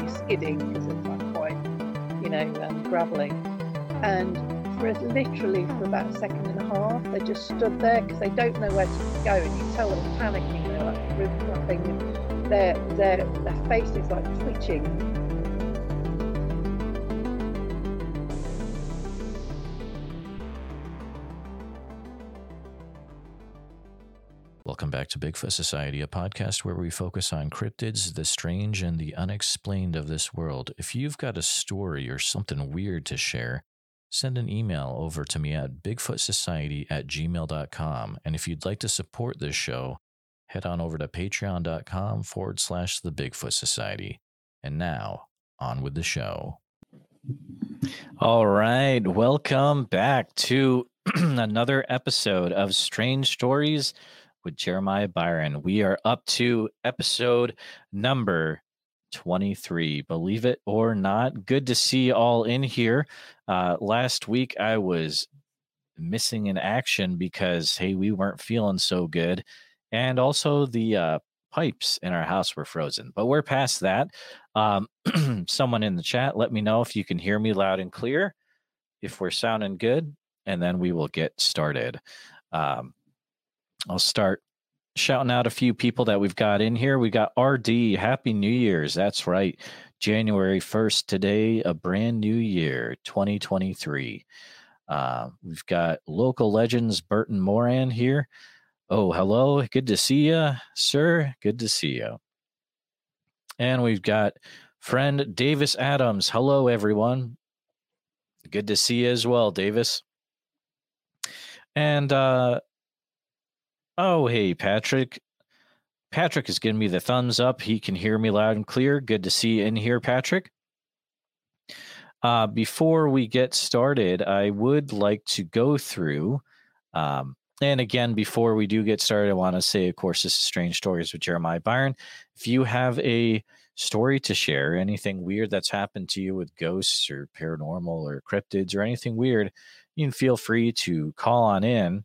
he's skidding because it's like quite, you know, um, gravelly. And for literally for about a second and a half, they just stood there because they don't know where to go, and you tell them panicking. They're like really nothing. And their their their face is like twitching. Back to Bigfoot Society, a podcast where we focus on cryptids, the strange, and the unexplained of this world. If you've got a story or something weird to share, send an email over to me at bigfootsociety at gmail.com. And if you'd like to support this show, head on over to patreon.com forward slash the Bigfoot Society. And now, on with the show. All right. Welcome back to another episode of Strange Stories with Jeremiah Byron. We are up to episode number 23. Believe it or not, good to see you all in here. Uh, last week I was missing in action because, hey, we weren't feeling so good. And also the uh, pipes in our house were frozen, but we're past that. Um, someone in the chat, let me know if you can hear me loud and clear, if we're sounding good, and then we will get started. Um, I'll start shouting out a few people that we've got in here. We got RD, Happy New Year's. That's right. January 1st, today, a brand new year, 2023. Uh, we've got local legends, Burton Moran here. Oh, hello. Good to see you, sir. Good to see you. And we've got friend Davis Adams. Hello, everyone. Good to see you as well, Davis. And uh, Oh, hey, Patrick. Patrick is giving me the thumbs up. He can hear me loud and clear. Good to see you in here, Patrick. Uh, before we get started, I would like to go through. Um, and again, before we do get started, I want to say, of course, this is Strange Stories with Jeremiah Byron. If you have a story to share, anything weird that's happened to you with ghosts or paranormal or cryptids or anything weird, you can feel free to call on in.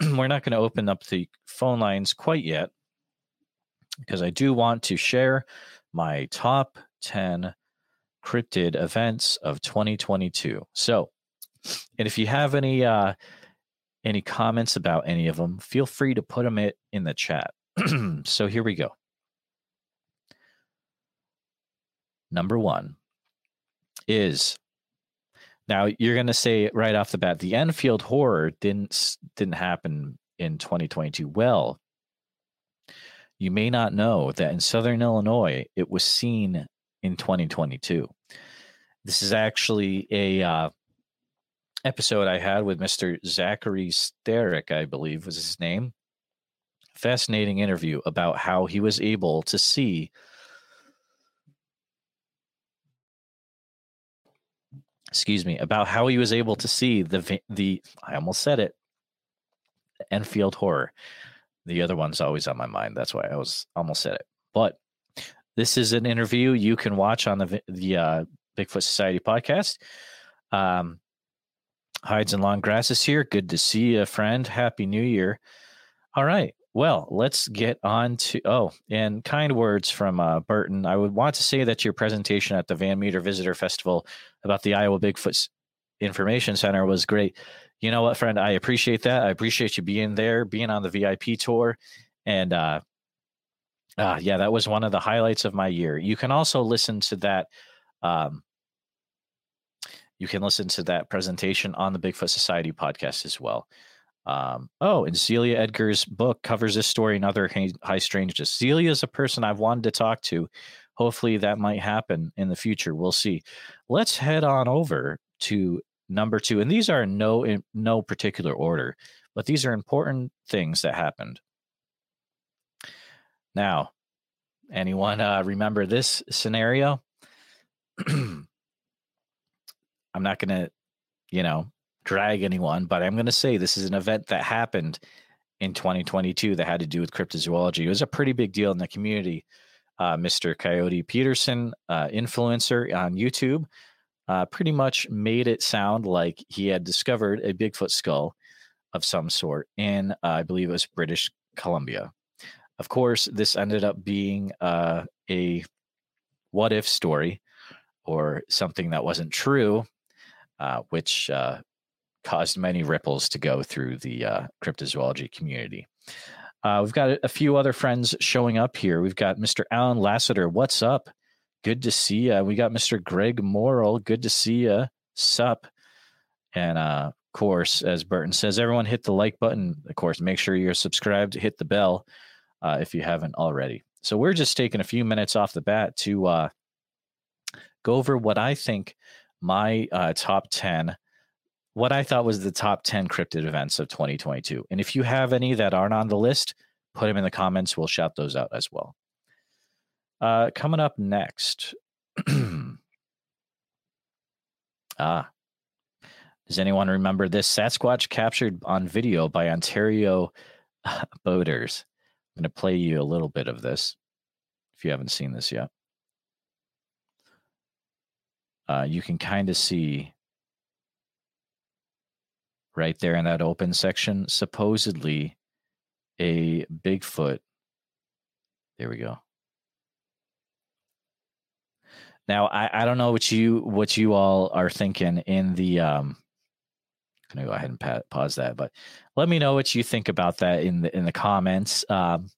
we're not going to open up the phone lines quite yet because I do want to share my top 10 cryptid events of 2022. So, and if you have any uh any comments about any of them, feel free to put them in the chat. so here we go. Number 1 is now you're going to say right off the bat, the Enfield horror didn't didn't happen in 2022. Well, you may not know that in Southern Illinois it was seen in 2022. This is actually a uh, episode I had with Mr. Zachary Sterick, I believe was his name. Fascinating interview about how he was able to see excuse me, about how he was able to see the the I almost said it, Enfield horror. The other one's always on my mind. That's why I was almost said it. But this is an interview you can watch on the the uh, Bigfoot Society podcast. Um, Hides and Long grasses here. Good to see you, friend. Happy New Year. All right. Well, let's get on to oh, and kind words from uh, Burton. I would want to say that your presentation at the Van Meter Visitor Festival about the Iowa Bigfoot Information Center was great. You know what, friend? I appreciate that. I appreciate you being there, being on the VIP tour, and uh, uh, yeah, that was one of the highlights of my year. You can also listen to that. Um, you can listen to that presentation on the Bigfoot Society podcast as well. Um, oh, and Celia Edgar's book covers this story and other high strangeness. Celia is a person I've wanted to talk to. Hopefully, that might happen in the future. We'll see. Let's head on over to number two, and these are no in no particular order, but these are important things that happened. Now, anyone uh, remember this scenario? I'm not going to, you know, drag anyone, but I'm going to say this is an event that happened in 2022 that had to do with cryptozoology. It was a pretty big deal in the community. Uh, Mr. Coyote Peterson, uh, influencer on YouTube, uh, pretty much made it sound like he had discovered a Bigfoot skull of some sort in, uh, I believe it was British Columbia. Of course, this ended up being uh, a what if story or something that wasn't true, uh, which caused many ripples to go through the uh, cryptozoology community. Uh, we've got a, few other friends showing up here. We've got Mr. Alan Lassiter. What's up? Good to see you. We got Mr. Greg Morrill. Good to see you. Sup. And uh, of course, as Burton says, everyone hit the like button. Of course, make sure you're subscribed. Hit the bell uh, if you haven't already. So we're just taking a few minutes off the bat to uh, go over what I think my uh, top 10, what I thought was the top 10 cryptid events of 2022. And if you have any that aren't on the list, put them in the comments. We'll shout those out as well. Uh, coming up next. ah. Does anyone remember this Sasquatch captured on video by Ontario boaters? I'm going to play you a little bit of this if you haven't seen this yet. Uh, you can kind of see right there in that open section, supposedly a Bigfoot. There we go. Now I, I don't know what you what you all are thinking in the um I'm gonna go ahead and pa- pause that, but let me know what you think about that in the in the comments. Um,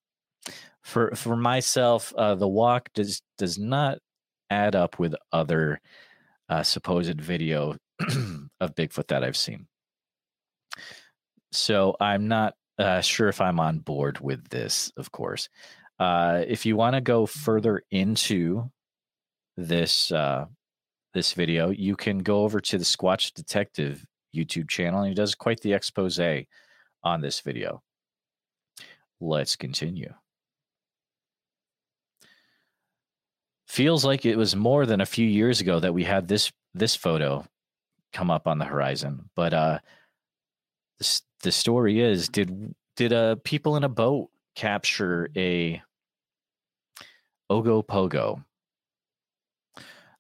for for myself, uh, the walk does does not add up with other uh, supposed video of Bigfoot that I've seen. So I'm not uh, sure if I'm on board with this. Of course, uh, if you want to go further into this uh, this video, you can go over to the Squatch Detective YouTube channel, and he does quite the expose on this video. Let's continue. Feels like it was more than a few years ago that we had this this photo come up on the horizon, but uh, the the story is did did uh people in a boat capture a ogopogo?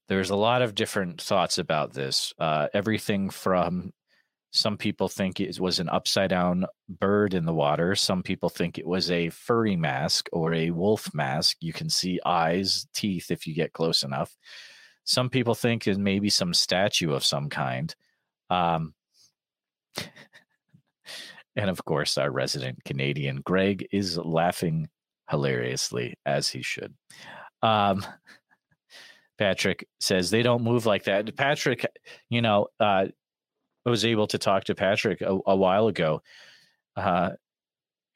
There's a lot of different thoughts about this. Uh, everything from some people think it was an upside down bird in the water. Some people think it was a furry mask or a wolf mask. You can see eyes, teeth if you get close enough. Some people think it may be some statue of some kind. Um, and of course, our resident Canadian Greg is laughing hilariously, as he should. Um, Patrick says they don't move like that. Patrick, you know, uh, I was able to talk to Patrick a, a while ago. Uh,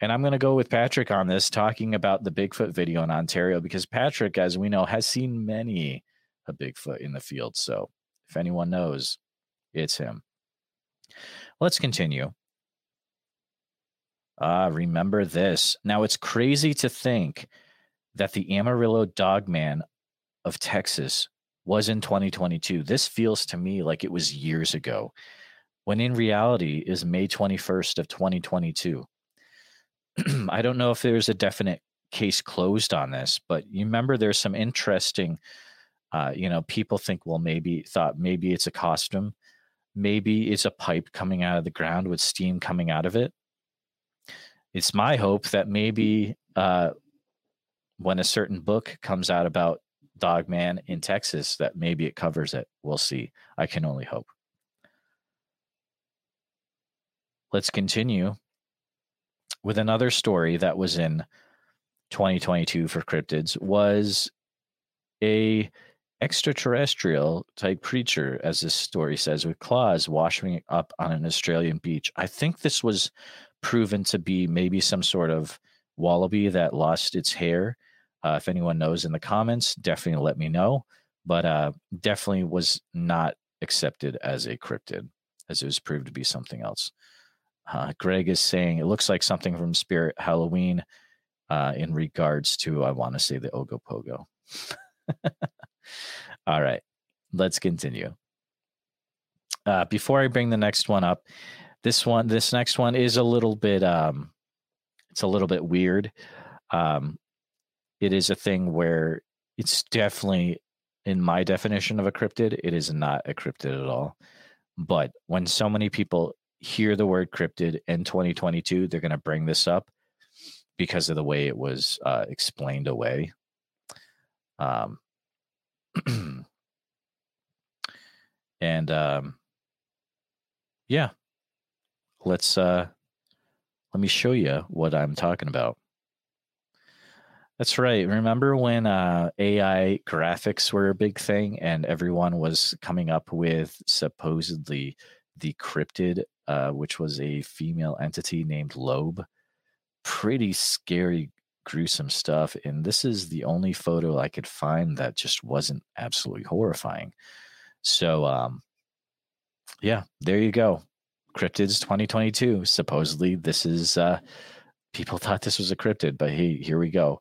and I'm going to go with Patrick on this, talking about the Bigfoot video in Ontario, because Patrick, as we know, has seen many a Bigfoot in the field. So if anyone knows, it's him. Let's continue. Ah, remember this. Now, it's crazy to think that the Amarillo Dogman of Texas was in 2022. This feels to me like it was years ago when in reality is May 21st of 2022. I don't know if there's a definite case closed on this, but you remember there's some interesting, uh, you know, people think, well, maybe thought maybe it's a costume, maybe it's a pipe coming out of the ground with steam coming out of it. It's my hope that maybe uh, when a certain book comes out about Dog Man in Texas, that maybe it covers it. We'll see. I can only hope. let's continue with another story that was in 2022 for cryptids was a extraterrestrial type creature as this story says with claws washing up on an australian beach i think this was proven to be maybe some sort of wallaby that lost its hair uh, if anyone knows in the comments definitely let me know but uh, definitely was not accepted as a cryptid as it was proved to be something else uh, Greg is saying it looks like something from Spirit Halloween uh, in regards to, I want to say, the Ogopogo. All right. let's continue. Uh, before I bring the next one up, this one, this next one is a little bit, um, it's a little bit weird. Um, it is a thing where it's definitely, in my definition of a cryptid, it is not a cryptid at all. But when so many people hear the word cryptid in 2022, they're going to bring this up because of the way it was uh, explained away. Um, and um, yeah, let's uh, let me show you what I'm talking about. That's right. Remember when uh, AI graphics were a big thing and everyone was coming up with supposedly the cryptid, uh, which was a female entity named Loab? Pretty scary, gruesome stuff. And this is the only photo I could find that just wasn't absolutely horrifying. So, um, yeah, there you go. Cryptids 2022. Supposedly, this is, uh, people thought this was a cryptid, but hey, here we go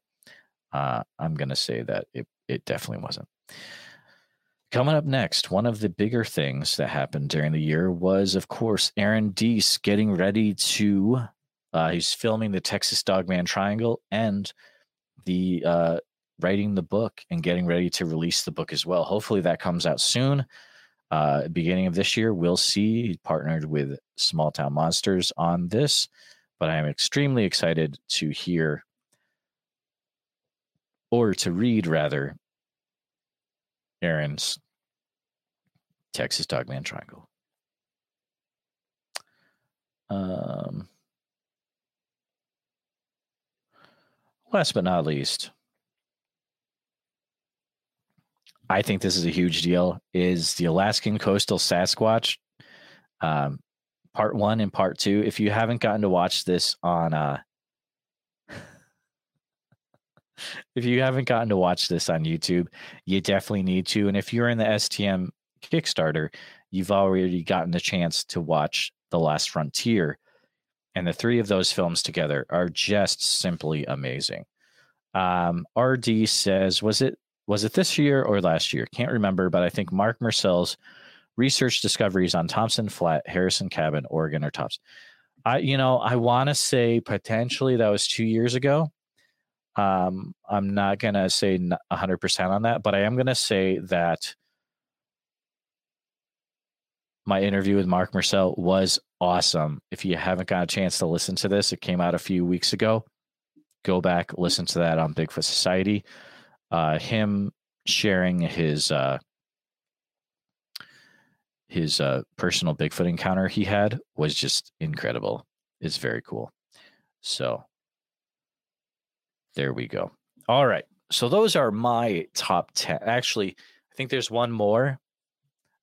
uh, I'm to say that it, it definitely wasn't. Coming up next, one of the bigger things that happened during the year was, of course, Aaron Deese getting ready to. Uh, he's filming the Texas Dogman Triangle and the uh, writing the book and getting ready to release the book as well. Hopefully, that comes out soon. Uh, beginning of this year, we'll see. He partnered with Small Town Monsters on this, but I am extremely excited to hear or to read rather Aaron's Texas Dogman Triangle. Um, last but not least, I think this is a huge deal. Is the Alaskan coastal Sasquatch um, part one and part two? If you haven't gotten to watch this on uh, if you haven't gotten to watch this on YouTube, you definitely need to. And if you're in the STM Kickstarter, you've already gotten the chance to watch The Last Frontier. And the three of those films together are just simply amazing. Um, RD says, was it was it this year or last year? Can't remember, but I think Mark Marcel's research discoveries on Thompson Flat, Harrison Cabin, Oregon are tops. I, you know, I want to say potentially that was two years ago. Um, I'm not going to say 100% on that, but I am going to say that my interview with Mark Marcel was awesome. If you haven't got a chance to listen to this, it came out a few weeks ago. Go back, listen to that on Bigfoot Society. Uh, him sharing his uh, his uh, personal Bigfoot encounter he had was just incredible. It's very cool. So there we go. All right. So those are my top 10. Actually, I think there's one more.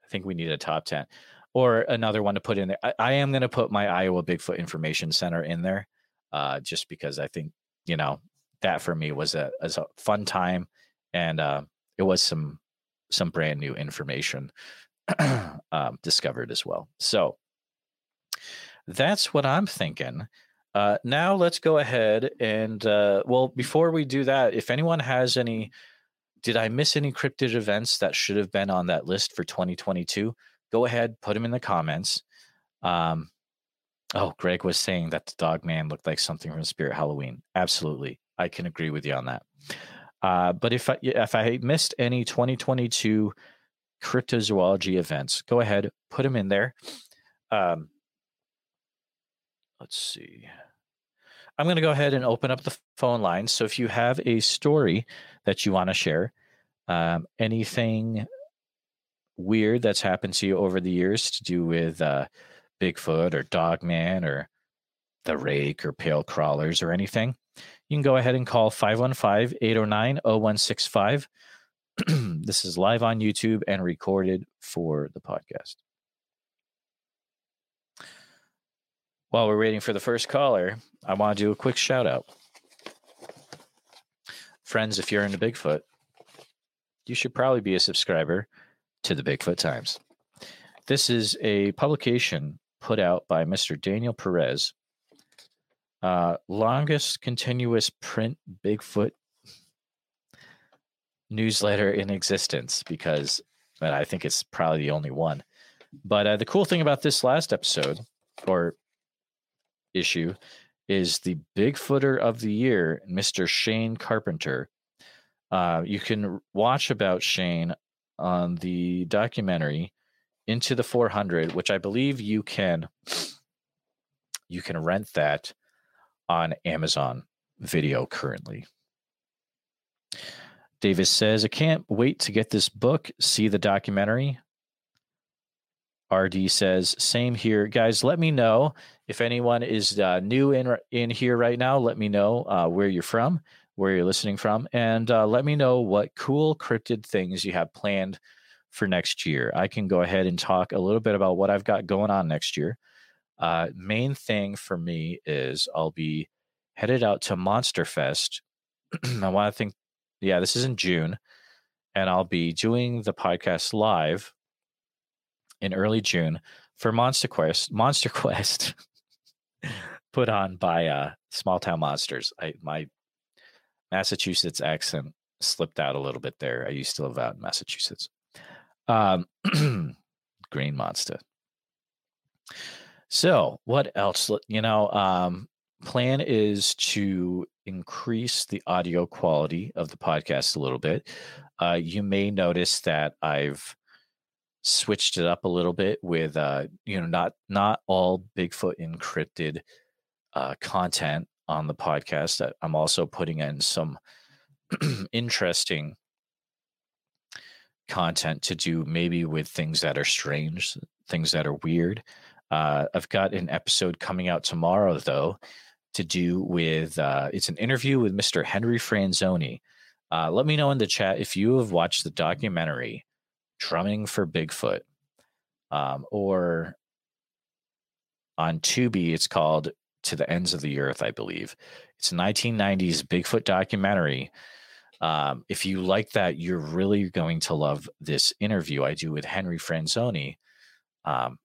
I think we need a top 10 or another one to put in there. I, I am going to put my Iowa Bigfoot Information Center in there uh, just because I think, you know, that for me was a, was a fun time and uh, it was some some brand new information um, discovered as well. So that's what I'm thinking. Uh, now let's go ahead and uh, well, before we do that, if anyone has any, did I miss any cryptid events that should have been on that list for 2022? Go ahead, put them in the comments. Um, oh, Greg was saying that the dog man looked like something from Spirit Halloween. Absolutely, I can agree with you on that. Uh, but if I, if I missed any 2022 cryptozoology events, go ahead, put them in there. Um, let's see. I'm going to go ahead and open up the phone lines. So if you have a story that you want to share, um, anything weird that's happened to you over the years to do with uh, Bigfoot or Dogman or the Rake or Pale Crawlers or anything, you can go ahead and call 515 809 0165. This is live on YouTube and recorded for the podcast. While we're waiting for the first caller, I want to do a quick shout out. Friends, if you're into Bigfoot, you should probably be a subscriber to the Bigfoot Times. This is a publication put out by Mr. Daniel Perez, uh, longest continuous print Bigfoot newsletter in existence because and I think it's probably the only one. But uh, the cool thing about this last episode or issue is the Bigfooter of the year, Mr. Shane Carpenter. Uh, you can watch about Shane on the documentary Into the 400, which I believe you can you can rent that on Amazon Video currently. Davis says, I can't wait to get this book, see the documentary. RD says, same here. Guys, let me know if anyone is uh, new in, in here right now. Let me know uh, where you're from, where you're listening from, and uh, let me know what cool cryptid things you have planned for next year. I can go ahead and talk a little bit about what I've got going on next year. Uh, main thing for me is I'll be headed out to Monster Fest. I want to think, yeah, this is in June, and I'll be doing the podcast live in early June for Monster Quest. Monster Quest, put on by uh, Small Town Monsters. I my Massachusetts accent slipped out a little bit there. I used to live out in Massachusetts. Um, Green Monster. So, what else? You know, um, plan is to increase the audio quality of the podcast a little bit. Uh, you may notice that I've switched it up a little bit with, uh, you know, not not all Bigfoot encrypted uh, content on the podcast. I'm also putting in some interesting content to do maybe with things that are strange, things that are weird. Uh, I've got an episode coming out tomorrow, though, to do with uh, it's an interview with Mr. Henry Franzoni. Uh, let me know in the chat if you have watched the documentary Drumming for Bigfoot, um, or on Tubi, it's called To the Ends of the Earth, I believe. It's a 1990s Bigfoot documentary. Um, if you like that, you're really going to love this interview I do with Henry Franzoni. Um,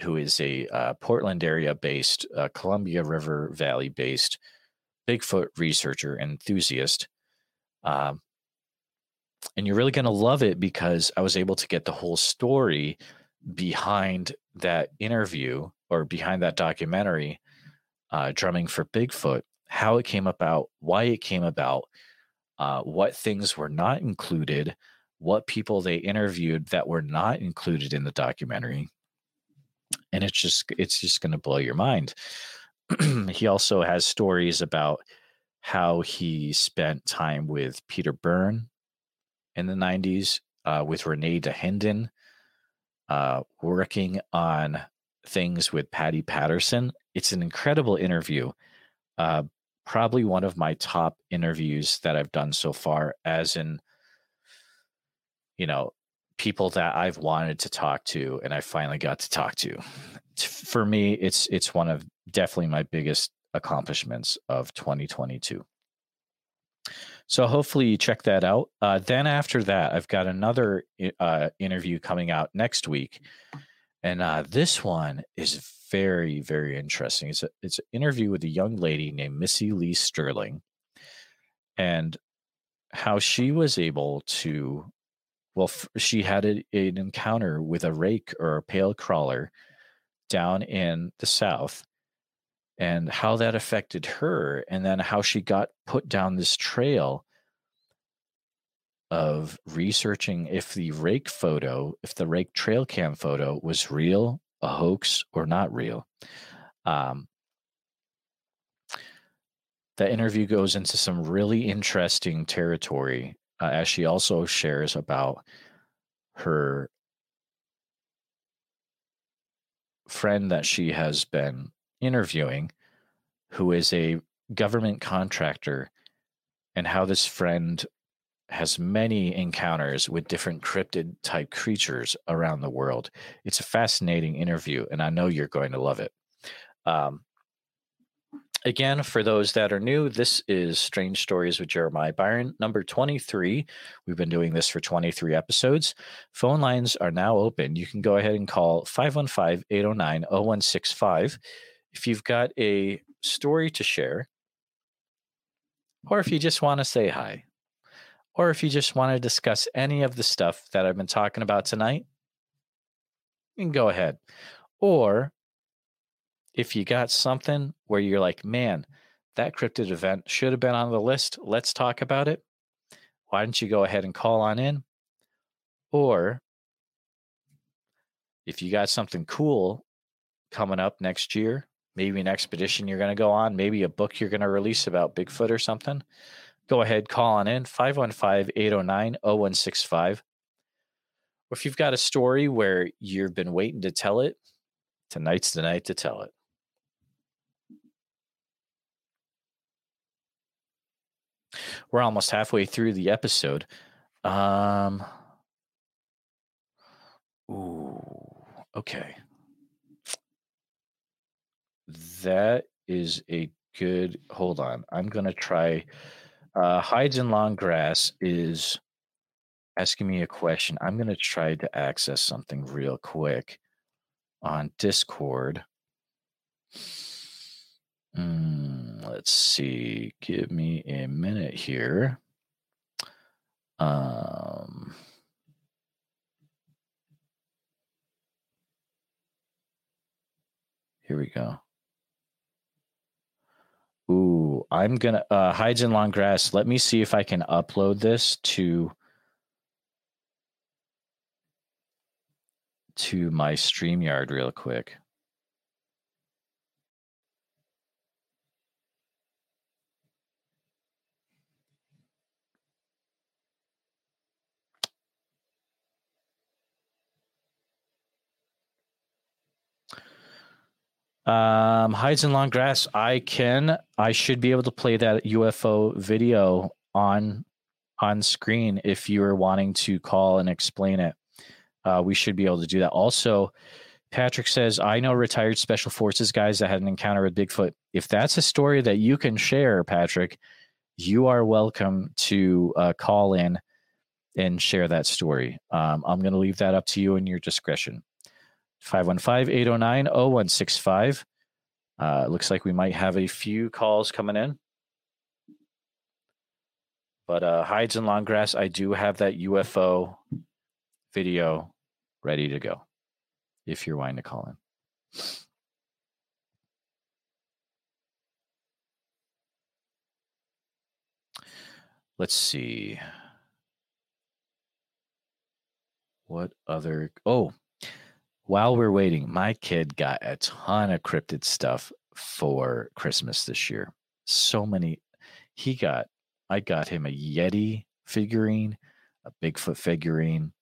who is a uh, Portland area based, uh, Columbia River Valley based Bigfoot researcher and enthusiast. Um, and you're really going to love it because I was able to get the whole story behind that interview or behind that documentary, uh, Drumming for Bigfoot, how it came about, why it came about, uh, what things were not included, what people they interviewed that were not included in the documentary, and it's just it's just going to blow your mind. he also has stories about how he spent time with Peter Byrne in the 90s, uh, with Renee Dahinden, uh, working on things with Patty Patterson. It's an incredible interview. Uh, probably one of my top interviews that I've done so far, as in, you know, people that I've wanted to talk to and I finally got to talk to. For me, it's it's one of definitely my biggest accomplishments of 2022. So hopefully you check that out. Uh, then after that, I've got another uh, interview coming out next week, and uh, this one is very very interesting. It's a, it's an interview with a young lady named Missy Lee Sterling, and how she was able to well, f- she had a, an encounter with a rake or a pale crawler down in the south and how that affected her and then how she got put down this trail of researching if the rake photo if the rake trail cam photo was real a hoax or not real. Um, the interview goes into some really interesting territory uh, as she also shares about her friend that she has been interviewing, who is a government contractor, and how this friend has many encounters with different cryptid type creatures around the world. It's a fascinating interview, and I know you're going to love it. Um, Again, for those that are new, this is Strange Stories with Jeremiah Byron, number 23. We've been doing this for 23 episodes. Phone lines are now open. You can go ahead and call 515 809 0165 if you've got a story to share, or if you just want to say hi. or if you just want to discuss any of the stuff that I've been talking about tonight, you can go ahead. Or if you got something where you're like, man, that cryptid event should have been on the list, let's talk about it. Why don't you go ahead and call on in? Or if you got something cool coming up next year, maybe an expedition you're going to go on, maybe a book you're going to release about Bigfoot or something, go ahead, call on in 515 809 0165. Or if you've got a story where you've been waiting to tell it, tonight's the night to tell it. We're almost halfway through the episode. Um, ooh, okay. That is a good. Hold on. I'm going to try. Uh, Hides in Long Grass is asking me a question. I'm going to try to access something real quick on Discord. Mm, let's see. Give me a minute here. Um, here we go. Ooh, I'm gonna uh hides in long grass. Let me see if I can upload this to to my StreamYard real quick. Um, hides in long grass. I can. I should be able to play that UFO video on on screen if you are wanting to call and explain it. Uh, we should be able to do that. Also, Patrick says, I know retired special forces guys that had an encounter with Bigfoot. If that's a story that you can share, Patrick, you are welcome to uh, call in and share that story. Um, I'm going to leave that up to you and your discretion. 515 809 0165. Uh, looks like we might have a few calls coming in. But uh, Hides in Long Grass, I do have that UFO video ready to go if you're wanting to call in. Let's see. What other? Oh, while we're waiting, my kid got a ton of cryptid stuff for Christmas this year. So many. He got, I got him a Yeti figurine, a Bigfoot figurine,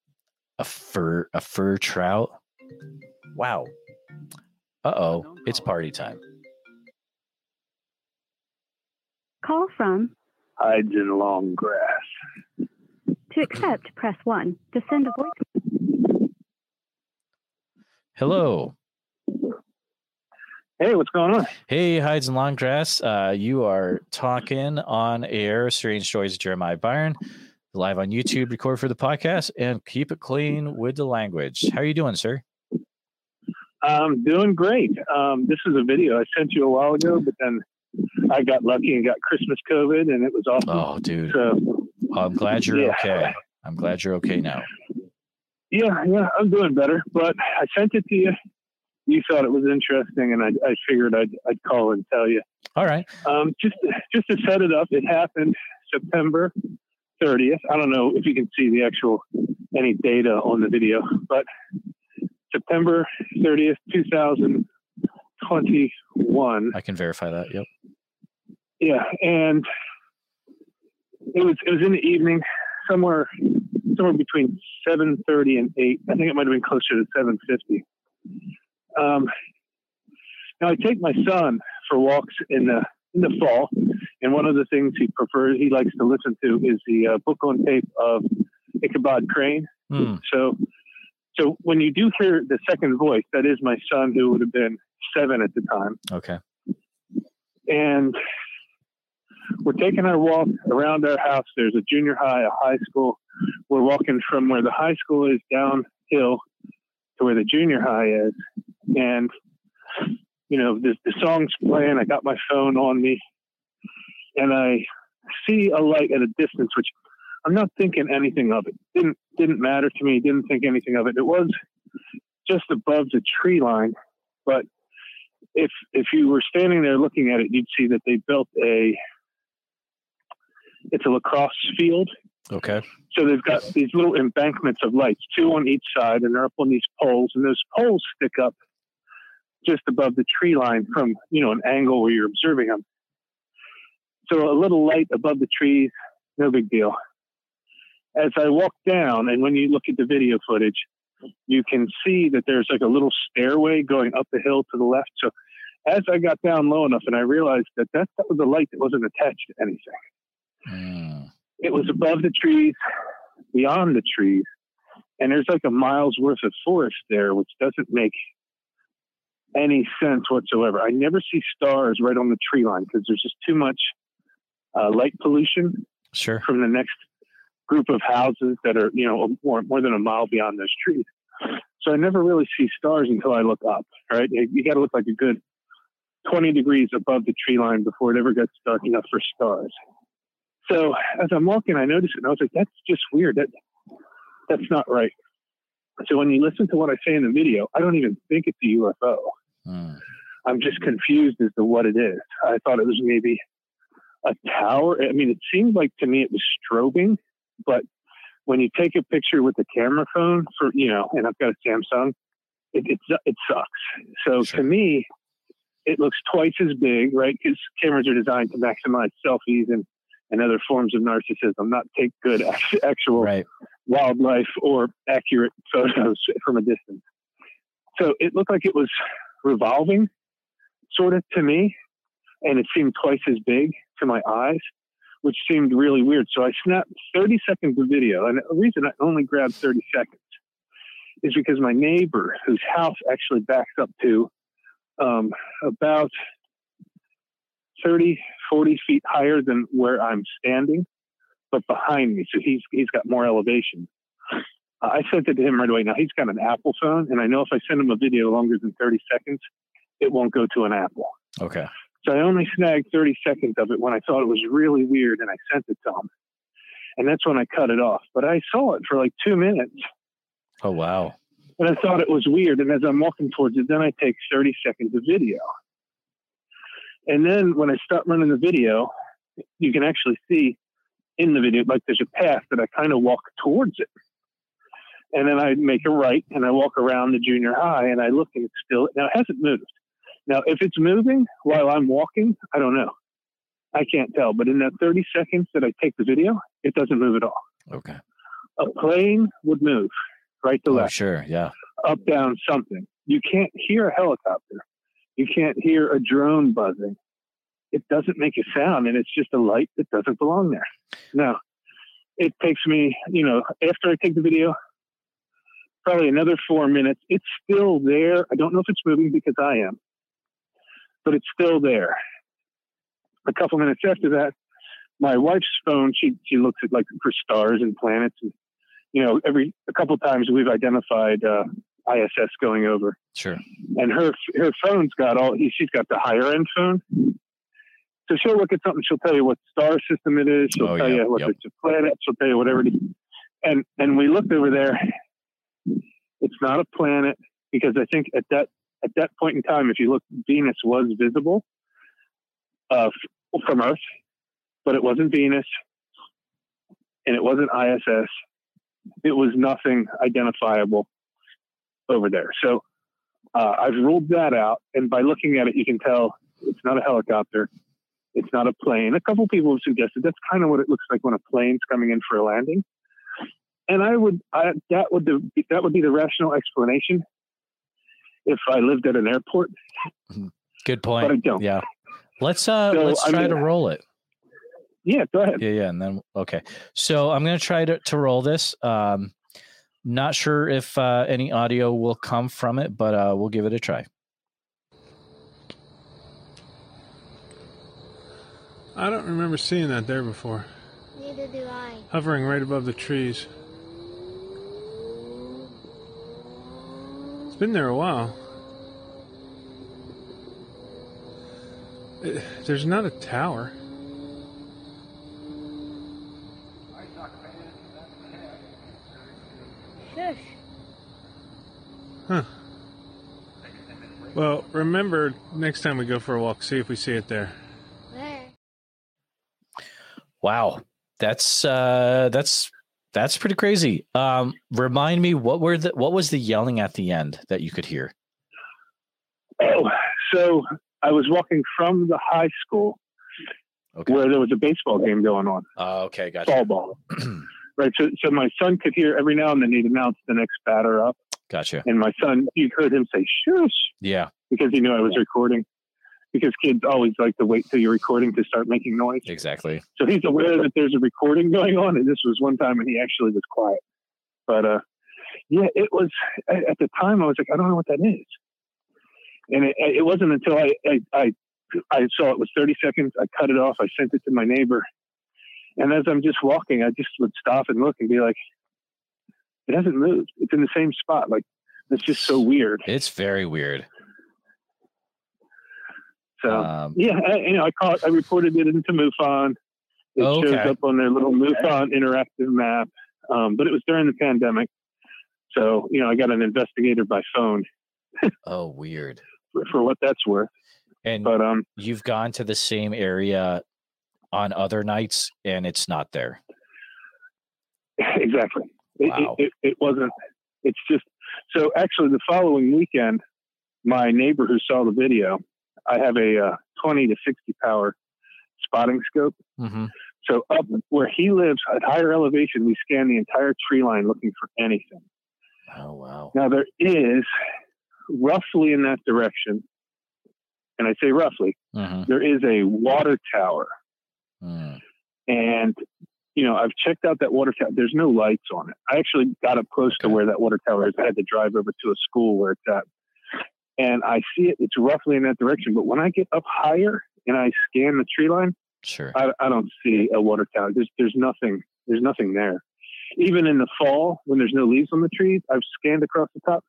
a fur, a fur trout. Wow. Uh oh, it's party time. Call from hides in long grass. to accept, press 1. To send a voice Hello. Hey, what's going on? Hey, Hides in Long Grass. Uh, you are talking on air, Strange Stories of Jeremiah Byron, live on YouTube, record for the podcast, and keep it clean with the language. How are you doing, sir? I'm doing great. Um, this is a video I sent you a while ago, but then I got lucky and got Christmas COVID, and it was awesome. Oh, dude. So, I'm glad you're Yeah. okay. I'm glad you're okay now. Yeah, yeah, I'm doing better. But I sent it to you. You thought it was interesting, and I, I figured I'd, I'd call and tell you. All right. Um, just just to set it up, it happened September 30th. I don't know if you can see the actual any data on the video, but September 30th, 2021. I can verify that. Yep. Yeah, and it was it was in the evening, somewhere somewhere between 7:30 and 8. I think it might have been closer to 7:50. Um, now I take my son for walks in the in the fall, and one of the things he prefers, he likes to listen to, is the uh, book on tape of Ichabod Crane. Hmm. So, so when you do hear the second voice, that is my son, who would have been seven at the time Okay. and we're taking our walk around our house. There's a junior high, a high school. We're walking from where the high school is downhill to where the junior high is, and you know the, the song's playing. I got my phone on me, and I see a light at a distance, which I'm not thinking anything of it. Didn't didn't matter to me. Didn't think anything of it. It was just above the tree line, but if if you were standing there looking at it, you'd see that they built a it's a lacrosse field. Okay. So they've got these little embankments of lights, two on each side, and they're up on these poles, and those poles stick up just above the tree line from you know an angle where you're observing them. So a little light above the trees, no big deal. As I walk down, and when you look at the video footage, you can see that there's like a little stairway going up the hill to the left. So as I got down low enough, and I realized that that, that was a light that wasn't attached to anything. Mm. It was above the trees, beyond the trees, and there's like a mile's worth of forest there, which doesn't make any sense whatsoever. I never see stars right on the tree line because there's just too much uh, light pollution Sure. from the next group of houses that are, you know, more, more than a mile beyond those trees. So I never really see stars until I look up, right? You, you got to look like a good 20 degrees above the tree line before it ever gets dark enough for stars. So as I'm walking, I noticed it and I was like, that's just weird. That, that's not right. So when you listen to what I say in the video, I don't even think it's a UFO. Mm. I'm just confused as to what it is. I thought it was maybe a tower. I mean, it seemed like to me it was strobing, but when you take a picture with a camera phone for, you know, and I've got a Samsung, it, it, it sucks. So Sure. to me, it looks twice as big, right? Because cameras are designed to maximize selfies and, and other forms of narcissism, not take good actual Right. wildlife or accurate photos from a distance. So it looked like it was revolving, sort of to me, and it seemed twice as big to my eyes, which seemed really weird. So I snapped 30 seconds of video, and the reason I only grabbed 30 seconds is because my neighbor, whose house actually backs up to um, about 30, 40 feet higher than where I'm standing, but behind me. So he's he's got more elevation. Uh, I sent it to him right away. Now he's got an Apple phone, and I know if I send him a video longer than 30 seconds, it won't go to an Apple. Okay. So I only snagged 30 seconds of it when I thought it was really weird, and I sent it to him. And that's when I cut it off. But I saw it for like two minutes, Oh wow. and I thought it was weird. And as I'm walking towards it, then I take 30 seconds of video. And then when I start running the video, you can actually see in the video, like there's a path that I kind of walk towards it. And then I make a right and I walk around the junior high and I look and it's still, now it hasn't moved. Now, if it's moving while I'm walking, I don't know. I can't tell. But in that 30 seconds that I take the video, it doesn't move at all. Okay. A plane would move right to Oh, left sure. Yeah. up, down, something. You can't hear a helicopter. You can't hear a drone buzzing. It doesn't make a sound, and it's just a light that doesn't belong there. Now, it takes me, you know, after I take the video, probably another four minutes. It's still there. I don't know if it's moving because I am, but it's still there. A couple minutes after that, my wife's phone, she, she looks at like for stars and planets and you know, every a couple times we've identified uh, ISS going over, Sure. and her her phone's got all. She's got the higher end phone, so she'll look at something. She'll tell you what star system it is. She'll Oh, tell yeah, you what yep. it's a planet. She'll tell you whatever it is. And and we looked over there. It's not a planet because I think at that at that point in time, if you look, Venus was visible uh, from Earth, but it wasn't Venus, and it wasn't ISS it was nothing identifiable over there. So uh, I've ruled that out, and by looking at it, you can tell it's not a helicopter, it's not a plane. A couple people have suggested that's kind of what it looks like when a plane's coming in for a landing. And I would, I, that would be, that would be the rational explanation if I lived at an airport, Good point. but I don't. Yeah. Let's uh So, let's I try mean- to roll it. Yeah, go ahead. Yeah, yeah, and then okay. So I'm gonna try to to roll this. Um, not sure if uh, any audio will come from it, but uh, we'll give it a try. I don't remember seeing that there before. Neither do I. Hovering right above the trees. It's been there a while. Uh, There's not a tower. Huh. Well, remember next time we go for a walk, see if we see it there. There. Wow, that's uh, that's that's pretty crazy. Um, remind me what were the what was the yelling at the end that you could hear? Oh, so I was walking from the high school Okay. where there was a baseball game going on, Oh, okay, gotcha. fall ball. right. So, so my son could hear every now and then he'd announce the next batter up, Gotcha. and my son, you heard him say "shush" Yeah, because he knew I was recording. Because kids always like to wait till you're recording to start making noise. exactly. So he's aware that there's a recording going on, and this was one time when he actually was quiet. But uh, yeah, it was at at the time I was like, I don't know what that is, and it, it wasn't until I, I I I saw it was 30 seconds. I cut it off. I sent it to my neighbor, and as I'm just walking, I just would stop and look and be like, it hasn't moved. It's in the same spot. Like it's just so weird. It's very weird. So Um, yeah, I, you know, I caught, I reported it into MUFON. It Oh, shows up on their little MUFON interactive map. Um, but it was during the pandemic. So, you know, I got an investigator by phone oh, weird. for, for what that's worth. And But um, you've gone to the same area on other nights, and it's not there. exactly. It, Wow. it, it, it wasn't, it's just, so actually the following weekend, my neighbor who saw the video, I have a uh, 20 to 60 power spotting scope. Mm-hmm. So up where he lives at higher elevation, we scan the entire tree line looking for anything. Oh wow. Now there is roughly in that direction, and I say roughly, Mm-hmm. there is a water tower. Mm. And you know, I've checked out that water tower. There's no lights on it. I actually got up close to where that water tower is. I had to drive over to a school where it's at. And I see it, it's roughly in that direction. But when I get up higher and I scan the tree line, Sure. I, I don't see a water tower. There's there's nothing there's nothing there. Even in the fall when there's no leaves on the trees, I've scanned across the top.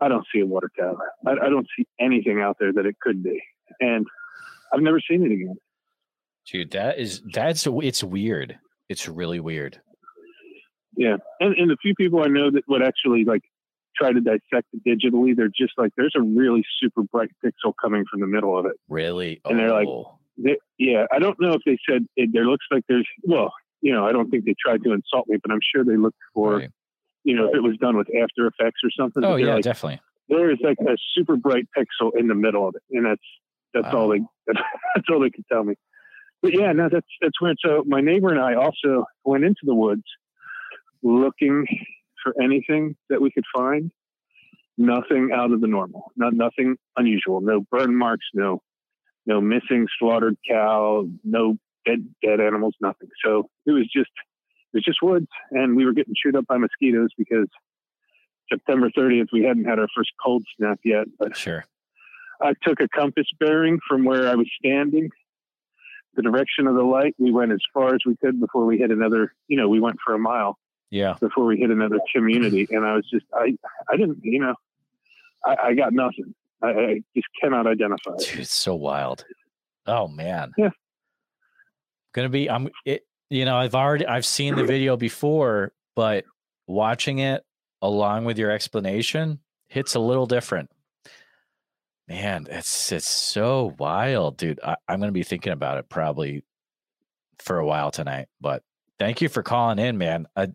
I don't see a water tower. I, I don't see anything out there that it could be, and I've never seen it again. Dude, that is that's it's weird. It's really weird. Yeah, and and the few people I know that would actually like try to dissect it digitally, they're just like, there's a really super bright pixel coming from the middle of it. Really. And they're like, Oh, They, yeah, I don't know if they said it, there looks like there's well, you know, I don't think they tried to insult me, but I'm sure they looked for right. you know, if it was done with After Effects or something. oh yeah, like, definitely. there is like a super bright pixel in the middle of it, and that's that's all they that's, that's all they could tell me. But yeah, no, that's that's weird. So my neighbor and I also went into the woods looking for anything that we could find. Nothing out of the normal. Not nothing unusual. No burn marks. No no missing slaughtered cow. No dead dead animals. Nothing. So it was just it was just woods, and we were getting chewed up by mosquitoes because September 30th we hadn't had our first cold snap yet. But Sure. I took a compass bearing from where I was standing, the direction of the light. We went as far as we could before we hit another. You know, we went for a mile Yeah. before we hit another community, and I was just I I didn't you know I, I got nothing. I, I just cannot identify. Dude, it's so wild. Oh man. Yeah. Gonna be I'm it you know, I've already I've seen the video before, but watching it along with your explanation hits a little different. Man, it's it's so wild, dude. I, I'm gonna be thinking about it probably for a while tonight. But thank you for calling in, man. I,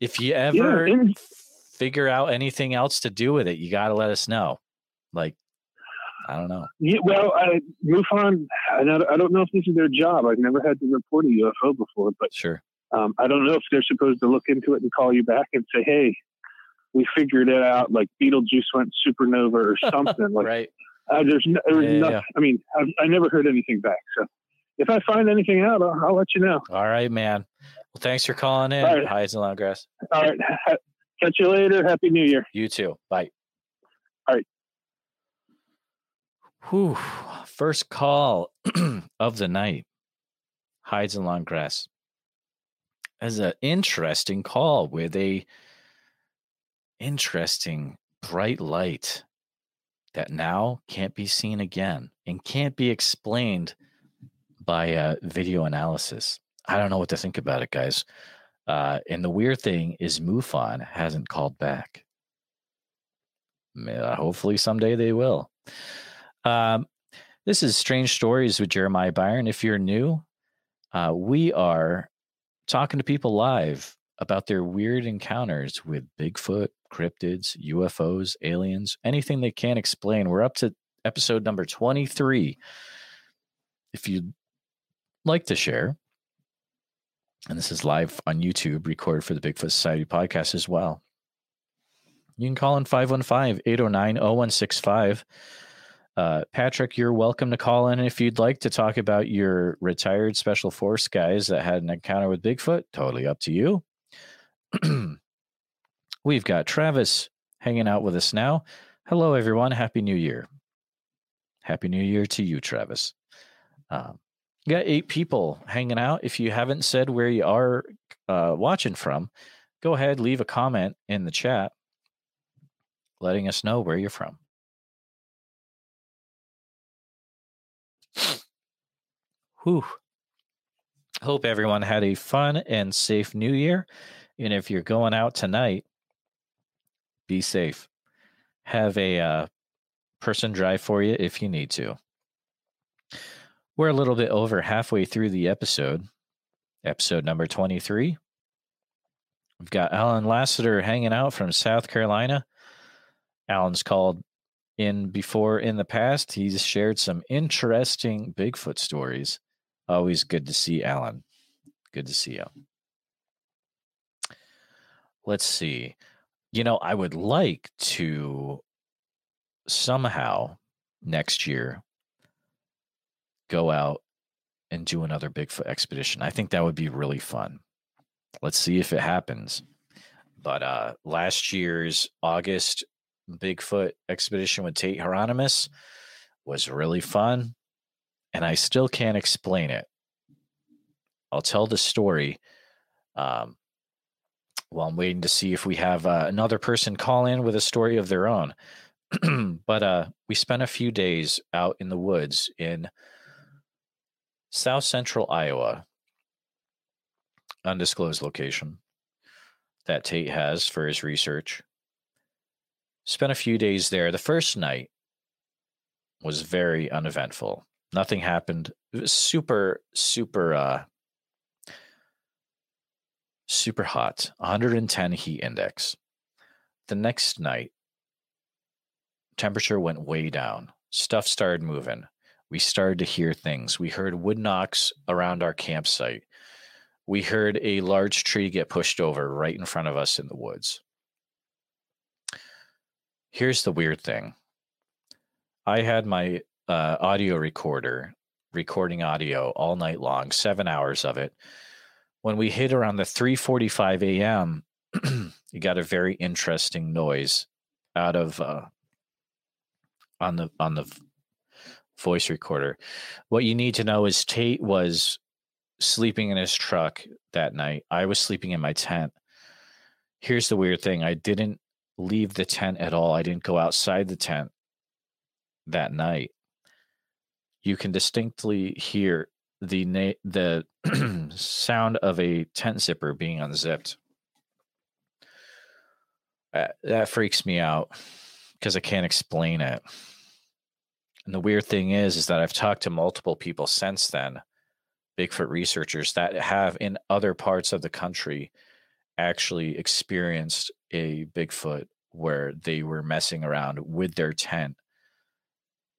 if you ever and- figure out anything else to do with it, you got to let us know. Like, I don't know. Yeah, well, I, MUFON, I don't, I don't know if this is their job. I've never had to report a UFO before, but Sure. um, I don't know if they're supposed to look into it and call you back and say, "Hey, we figured it out." Like Betelgeuse went supernova or something. Like right. Uh, there's, no, there Yeah, yeah. I mean, I, I never heard anything back. So if I find anything out, I'll, I'll let you know. All right, man. Well, thanks for calling in. All right. Hi, it's long grass. All right, catch you later. Happy New Year. You too. Bye. All right. Whew. First call of the night. Hides in long grass. As an interesting call with a interesting bright light that now can't be seen again and can't be explained by uh, video analysis. I don't know what to think about it, guys. Uh, and the weird thing is, MUFON hasn't called back. Hopefully someday they will. Um, this is Strange Stories with Jeremiah Byron. If you're new, uh, we are talking to people live about their weird encounters with Bigfoot, cryptids, UFOs, aliens, anything they can't explain. We're up to episode number 23. If you'd like to share, and this is live on YouTube, recorded for the Bigfoot Society podcast as well. You can call in 515 809 0165. Uh, Patrick, you're welcome to call in if you'd like to talk about your retired special force guys that had an encounter with Bigfoot. Totally up to you. We've got Travis hanging out with us now. Hello, everyone. Happy New Year. Happy New Year to you, Travis. Um, got eight people hanging out. If you haven't said where you are uh, watching from, go ahead, leave a comment in the chat letting us know where you're from. Whew. Hope everyone had a fun and safe new year. And if you're going out tonight, be safe. Have a uh, person drive for you if you need to. We're a little bit over halfway through the episode, episode number 23. We've got Alan Lassiter hanging out from South Carolina. Alan's called in before in the past. He's shared some interesting Bigfoot stories. Always good to see Alan. Good to see you. Let's see. You know, I would like to somehow next year go out and do another Bigfoot expedition. I think that would be really fun. Let's see if it happens. But uh last year's August Bigfoot expedition with Tate Hieronymus was really fun, and I still can't explain it. I'll tell the story um, while I'm waiting to see if we have uh, another person call in with a story of their own. but uh, we spent a few days out in the woods in south central Iowa, undisclosed location that Tate has for his research. Spent a few days there. The first night was very uneventful. Nothing happened. It was super, super, uh, super hot. 110 heat index. The next night, temperature went way down. Stuff started moving. We started to hear things. We heard wood knocks around our campsite. We heard a large tree get pushed over right in front of us in the woods. Here's the weird thing. I had my uh, audio recorder recording audio all night long, seven hours of it. When we hit around the 3:45 a.m., you got a very interesting noise out of uh, on the on the voice recorder. What you need to know is Tate was sleeping in his truck that night. I was sleeping in my tent. Here's the weird thing: I didn't leave the tent at all. I didn't go outside the tent that night. You can distinctly hear the na- the sound of a tent zipper being unzipped. Uh, that freaks me out because I can't explain it. And the weird thing is, is that I've talked to multiple people since then, Bigfoot researchers that have in other parts of the country actually experienced a Bigfoot where they were messing around with their tent,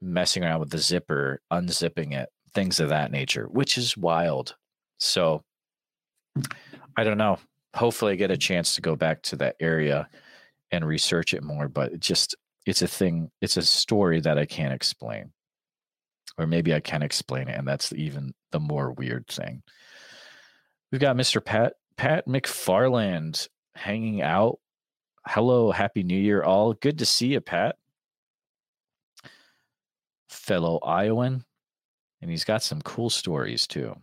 messing around with the zipper, unzipping it, things of that nature, which is wild. So I don't know. Hopefully, I get a chance to go back to that area and research it more, but it just it's a thing, it's a story that I can't explain. Or maybe I can explain it, and that's even the more weird thing. We've got Mr. Pat Pat McFarland hanging out. Hello, happy new year, all. Good to see you, Pat. Fellow Iowan. And he's got some cool stories too.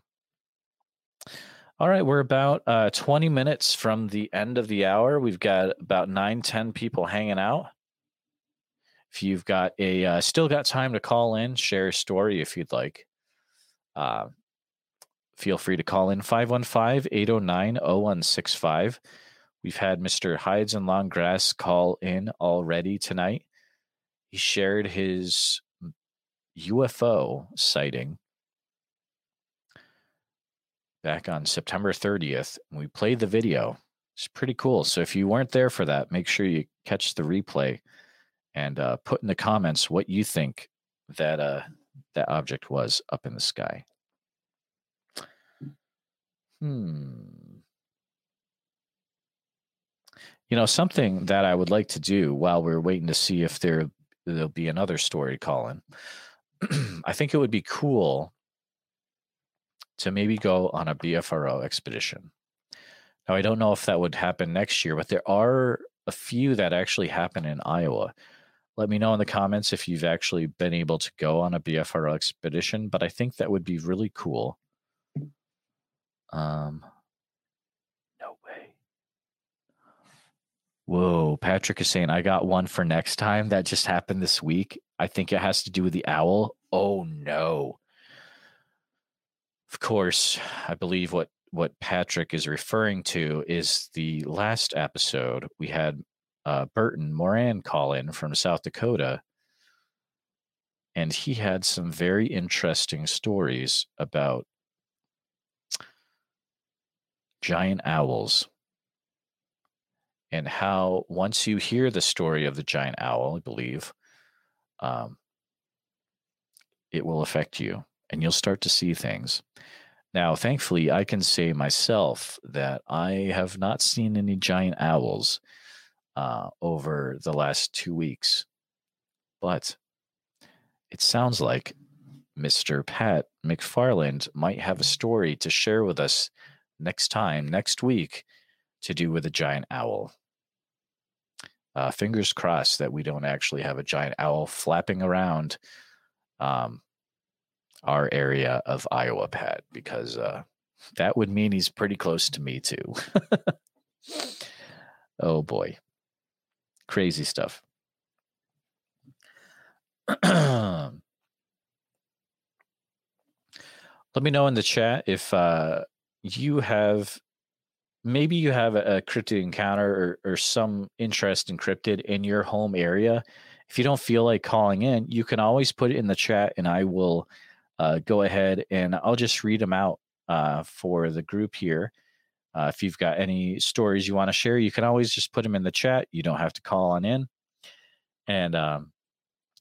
All right, we're about uh, 20 minutes from the end of the hour. We've got about nine, 10 people hanging out. If you've got a uh, still got time to call in, share a story if you'd like. Uh, feel free to call in 515 809 0165. We've had Mr. Hides in Long Grass call in already tonight. he shared his UFO sighting back on September 30th. And we played the video. It's pretty cool. So if you weren't there for that, make sure you catch the replay and uh, put in the comments what you think that uh, that object was up in the sky. Hmm. You know, something that I would like to do while we're waiting to see if there there'll be another story, Colin. I think it would be cool to maybe go on a BFRO expedition. Now, I don't know if that would happen next year, but there are a few that actually happen in Iowa. Let me know in the comments if you've actually been able to go on a BFRO expedition, but I think that would be really cool. Um, no way. Whoa, Patrick is saying I got one for next time. That just happened this week. I think it has to do with the owl. Oh no. Of course, I believe what what Patrick is referring to is the last episode we had uh, Burton Moran call in from South Dakota, and he had some very interesting stories about giant owls and how once you hear the story of the giant owl, I believe, um, it will affect you and you'll start to see things. Now, thankfully, I can say myself that I have not seen any giant owls uh, over the last two weeks, but it sounds like Mr. Pat McFarland might have a story to share with us next time, next week, to do with a giant owl. Uh, fingers crossed that we don't actually have a giant owl flapping around um, our area of Iowa, Pat, because uh, that would mean he's pretty close to me too. oh boy, crazy stuff. Let me know in the chat if uh, you have maybe you have a, a cryptid encounter or, or some interest in cryptid in your home area. If you don't feel like calling in, you can always put it in the chat and I will uh, go ahead and I'll just read them out uh, for the group here. Uh, if you've got any stories you want to share, you can always just put them in the chat. You don't have to call on in. And um,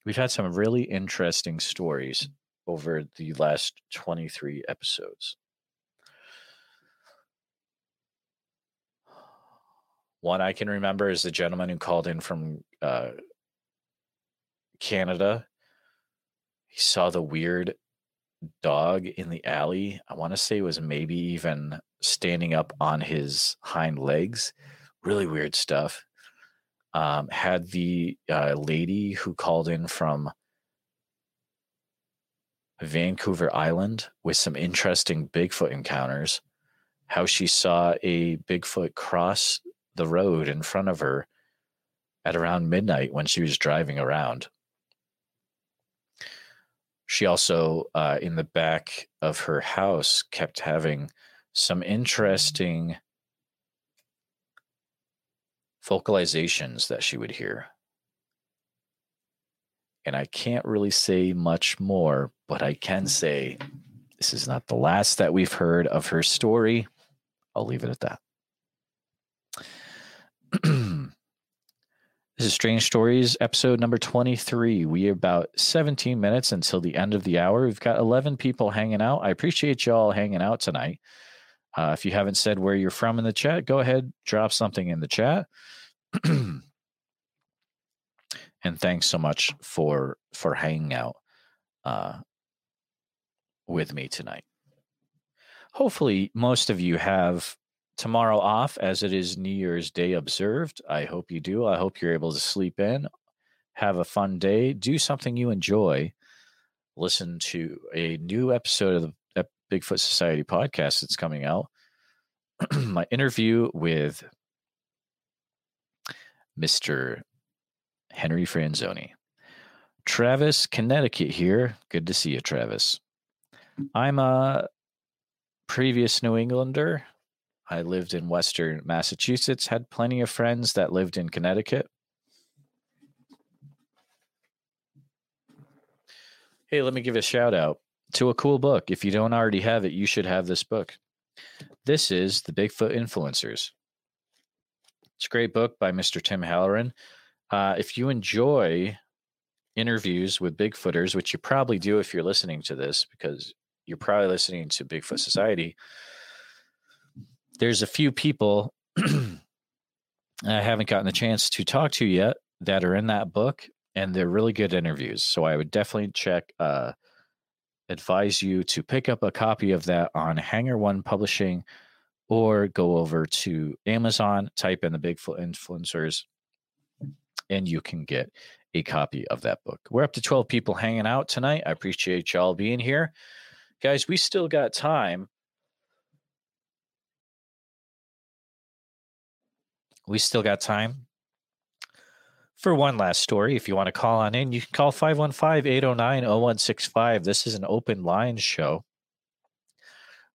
we've had some really interesting stories over the last 23 episodes. One I can remember is the gentleman who called in from uh, Canada. He saw the weird dog in the alley. I want to say it was maybe even standing up on his hind legs. Really weird stuff. Um, had the uh, lady who called in from Vancouver Island with some interesting Bigfoot encounters. How she saw a Bigfoot cross the road in front of her at around midnight when she was driving around. She also, uh, in the back of her house, kept having some interesting vocalizations that she would hear. And I can't really say much more, but I can say this is not the last that we've heard of her story. I'll leave it at that. this is Strange Stories, episode number 23. We are about 17 minutes until the end of the hour. We've got 11 people hanging out. I appreciate y'all hanging out tonight. Uh, if you haven't said where you're from in the chat, go ahead, drop something in the chat. and thanks so much for for hanging out uh, with me tonight. Hopefully, most of you have tomorrow off as it is New Year's Day observed. I hope you do. I hope you're able to sleep in, have a fun day, do something you enjoy, listen to a new episode of the Bigfoot Society podcast that's coming out. My interview with Mr. Henry Franzoni. Travis, Connecticut here. Good to see you, Travis. I'm a previous New Englander I lived in Western Massachusetts, had plenty of friends that lived in Connecticut. Hey, let me give a shout out to a cool book. If you don't already have it, you should have this book. This is The Bigfoot Influencers. It's a great book by Mr. Tim Halloran. Uh, if you enjoy interviews with Bigfooters, which you probably do if you're listening to this, because you're probably listening to Bigfoot Society, there's a few people I haven't gotten the chance to talk to yet that are in that book, and they're really good interviews. So I would definitely check, uh, advise you to pick up a copy of that on Hangar One Publishing or go over to Amazon, type in the Bigfoot Influencers, and you can get a copy of that book. We're up to 12 people hanging out tonight. I appreciate y'all being here. Guys, we still got time. We still got time for one last story. If you want to call on in, you can call 515 809 0165. This is an open line show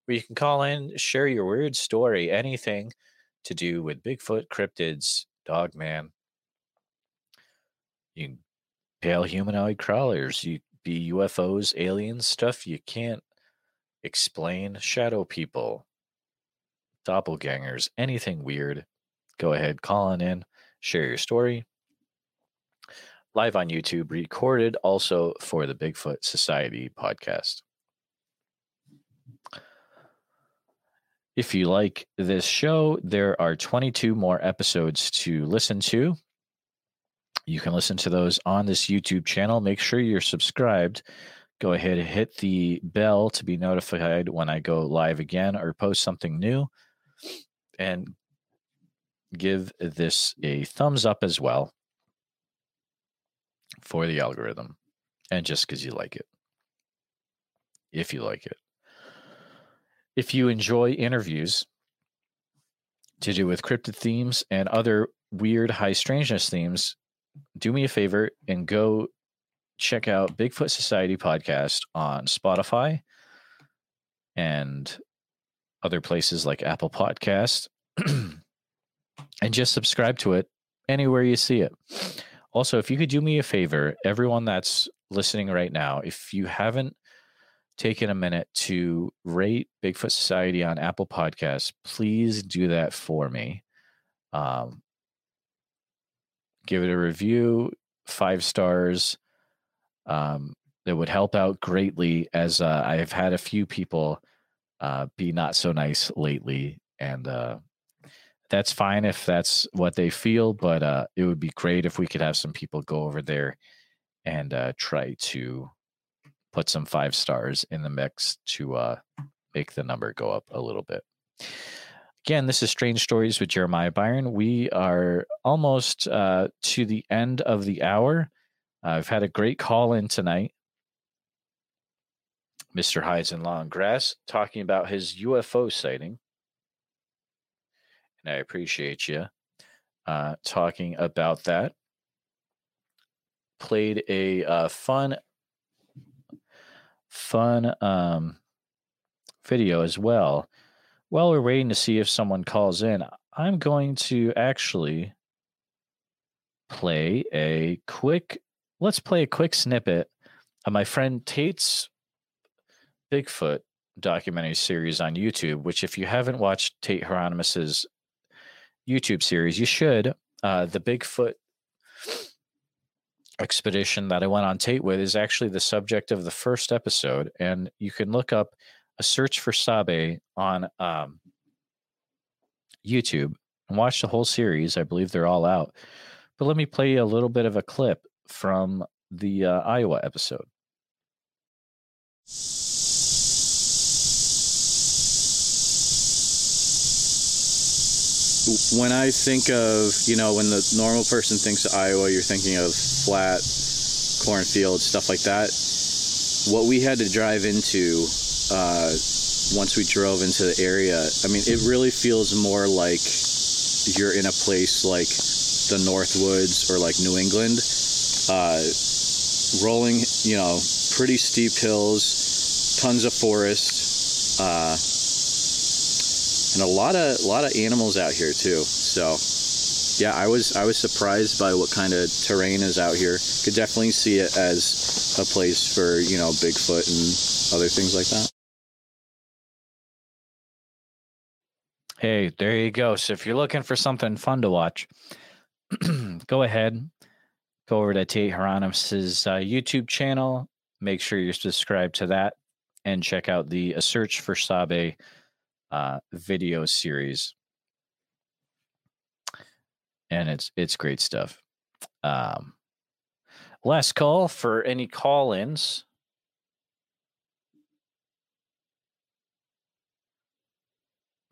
where you can call in, share your weird story, anything to do with Bigfoot, cryptids, Dogman. You pale humanoid crawlers, you be UFOs, aliens, stuff you can't explain, shadow people, doppelgangers, anything weird. Go ahead, call on in, share your story. Live on YouTube, recorded also for the Bigfoot Society podcast. If you like this show, there are 22 more episodes to listen to. You can listen to those on this YouTube channel. Make sure you're subscribed. Go ahead and hit the bell to be notified when I go live again or post something new. And give this a thumbs up as well for the algorithm and just because you like it. If you like it. If you enjoy interviews to do with cryptid themes and other weird high strangeness themes, do me a favor and go check out Bigfoot Society podcast on Spotify and other places like Apple Podcast and just subscribe to it anywhere you see it. Also, if you could do me a favor, everyone that's listening right now, if you haven't taken a minute to rate Bigfoot Society on Apple Podcasts, please do that for me. Um, give it a review, five stars. Um, that would help out greatly as uh, I've had a few people uh, be not so nice lately. And uh, that's fine if that's what they feel, but uh, it would be great if we could have some people go over there and uh, try to put some five stars in the mix to uh, make the number go up a little bit. Again, this is Strange Stories with Jeremiah Byron. We are almost uh, to the end of the hour. I've had a great call in tonight. Mr. Hides in Long Grass talking about his UFO sighting. And I appreciate you uh, talking about that. Played a uh, fun, fun um, video as well. While we're waiting to see if someone calls in, I'm going to actually play a quick, let's play a quick snippet of my friend Tate's Bigfoot documentary series on YouTube, which, if you haven't watched Tate Hieronymus's YouTube series, you should. Uh, the Bigfoot expedition that I went on Tate with is actually the subject of the first episode, and you can look up a search for Sabe on um, YouTube and watch the whole series. I believe they're all out. But let me play a little bit of a clip from the uh, Iowa episode. When I think of, you know, when the normal person thinks of Iowa, you're thinking of flat cornfields, stuff like that. What we had to drive into uh, once we drove into the area, I mean, it really feels more like you're in a place like the Northwoods or like New England. Uh, rolling, you know, pretty steep hills, tons of forest. Uh, and a lot of a lot of animals out here too. So yeah, I was I was surprised by what kind of terrain is out here. Could definitely see it as a place for you know Bigfoot and other things like that. Hey, there you go. So if you're looking for something fun to watch, go ahead, go over to Tate Hieronymus's uh, YouTube channel. Make sure you're subscribed to that, and check out the A Search for Sabe uh, video series. And it's it's great stuff. Um, last call for any call-ins.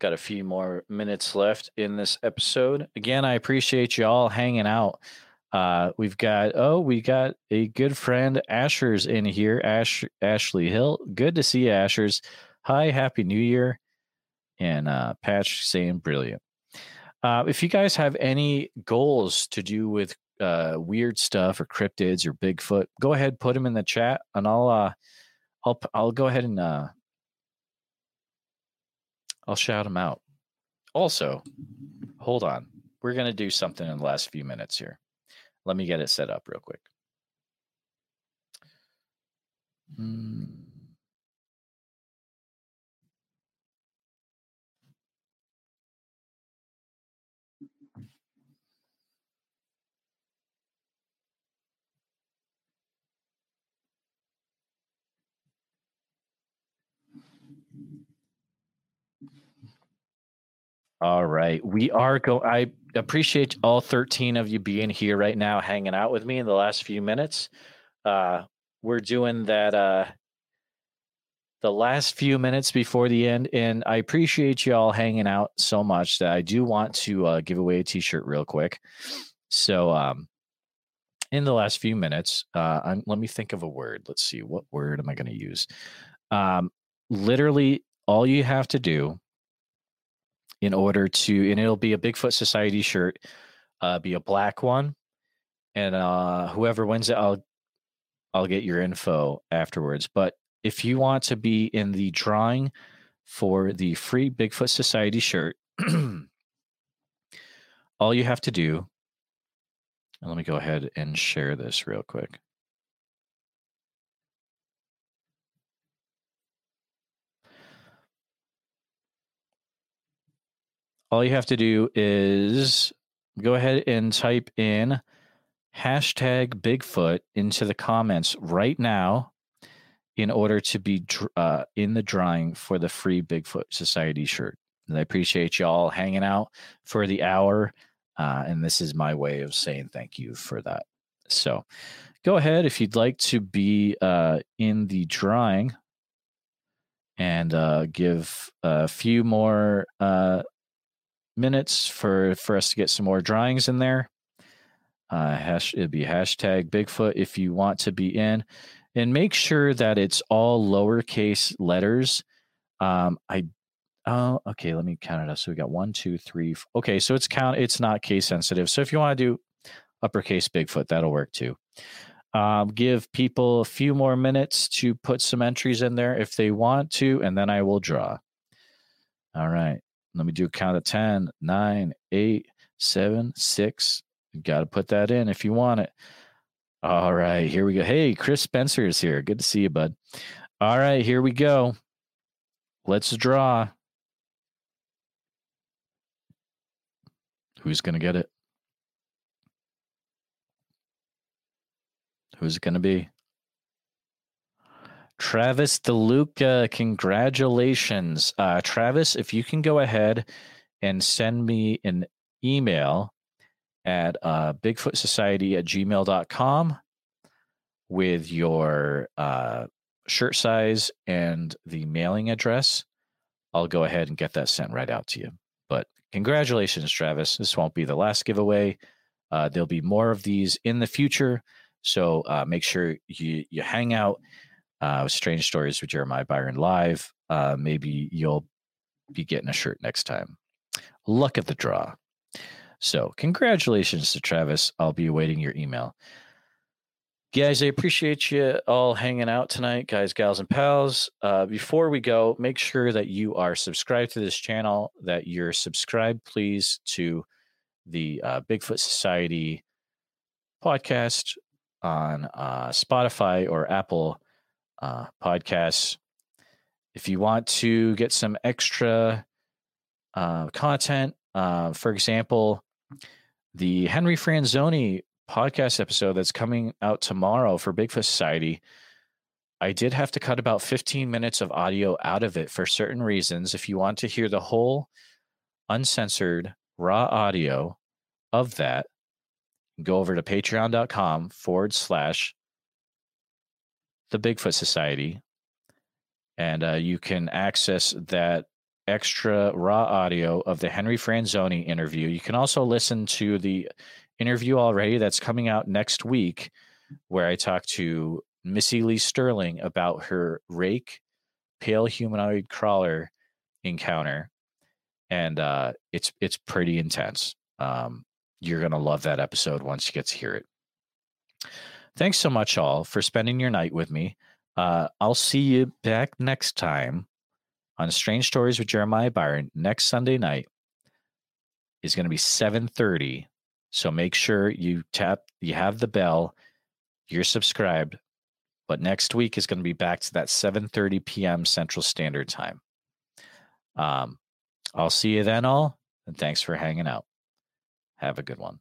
Got a few more minutes left in this episode. Again, I appreciate you all hanging out. Uh, we've got oh, we got a good friend Asher's in here. Ash Ashley Hill. Good to see you, Asher's. Hi, happy New Year. And uh, Patch saying brilliant. Uh, if you guys have any goals to do with uh, weird stuff or cryptids or Bigfoot, go ahead put them in the chat, and I'll uh, I'll I'll go ahead and uh, I'll shout them out. Also, hold on. We're to do something in the last few minutes here. Let me get it set up real quick. Hmm. All right. We are go I appreciate all 13 of you being here right now hanging out with me in the last few minutes. Uh we're doing that uh the last few minutes before the end and I appreciate you all hanging out so much that I do want to uh give away a t-shirt real quick. So um in the last few minutes, uh I'm, let me think of a word. Let's see what word am I going to use? Um literally all you have to do in order to and it'll be a bigfoot society shirt uh be a black one and uh whoever wins it i'll i'll get your info afterwards. But if you want to be in the drawing for the free bigfoot society shirt all you have to do and let me go ahead and share this real quick all you have to do is go ahead and type in hashtag Bigfoot into the comments right now in order to be uh, in the drawing for the free Bigfoot Society shirt. And I appreciate y'all hanging out for the hour. Uh, and this is my way of saying thank you for that. So go ahead if you'd like to be uh, in the drawing and uh, give a few more uh, minutes for for us to get some more drawings in there. Uh, hash it'd be hashtag Bigfoot if you want to be in, and make sure that it's all lowercase letters. Um, I oh okay, let me count it up. So we got one, two, three. Okay, so it's count. It's not case sensitive. So if you want to do uppercase Bigfoot, that'll work too. Um, give people a few more minutes to put some entries in there if they want to, and then I will draw. All right. Let me do a count of 10, 9, 8, 7, 6. You got to put that in if you want it. All right, here we go. Hey, Chris Spencer is here. Good to see you, bud. All right, here we go. Let's draw. Who's going to get it? Who's it going to be? Travis DeLuca, congratulations. Uh, Travis, if you can go ahead and send me an email at uh, Bigfoot Society at gmail.com with your uh, shirt size and the mailing address, I'll go ahead and get that sent right out to you. But congratulations, Travis. This won't be the last giveaway. Uh, there'll be more of these in the future. So uh, make sure you, you hang out uh, Strange Stories with Jeremiah Byron live. Uh, maybe you'll be getting a shirt next time. Luck of the draw. So, congratulations to Travis. I'll be awaiting your email. Guys, I appreciate you all hanging out tonight, guys, gals, and pals. Uh, before we go, make sure that you are subscribed to this channel, that you're subscribed, please, to the uh, Bigfoot Society podcast on uh, Spotify or Apple uh, podcasts. If you want to get some extra uh, content, uh, for example, the Henry Franzoni podcast episode that's coming out tomorrow for Bigfoot Society, I did have to cut about 15 minutes of audio out of it for certain reasons. If you want to hear the whole uncensored raw audio of that, go over to patreon.com forward slash the Bigfoot Society, and uh, you can access that extra raw audio of the Henry Franzoni interview. You can also listen to the interview already that's coming out next week, where I talk to Missy Lee Sterling about her rake pale humanoid crawler encounter, and uh, it's it's pretty intense. Um, you're gonna love that episode once you get to hear it. Thanks so much, all, for spending your night with me. Uh, I'll see you back next time on Strange Stories with Jeremiah Byron next Sunday night. Is going to be 7:30. So make sure you tap you have the bell, you're subscribed. But next week is going to be back to that 7:30 p.m. Central Standard Time. Um, I'll see you then all, and thanks for hanging out. Have a good one.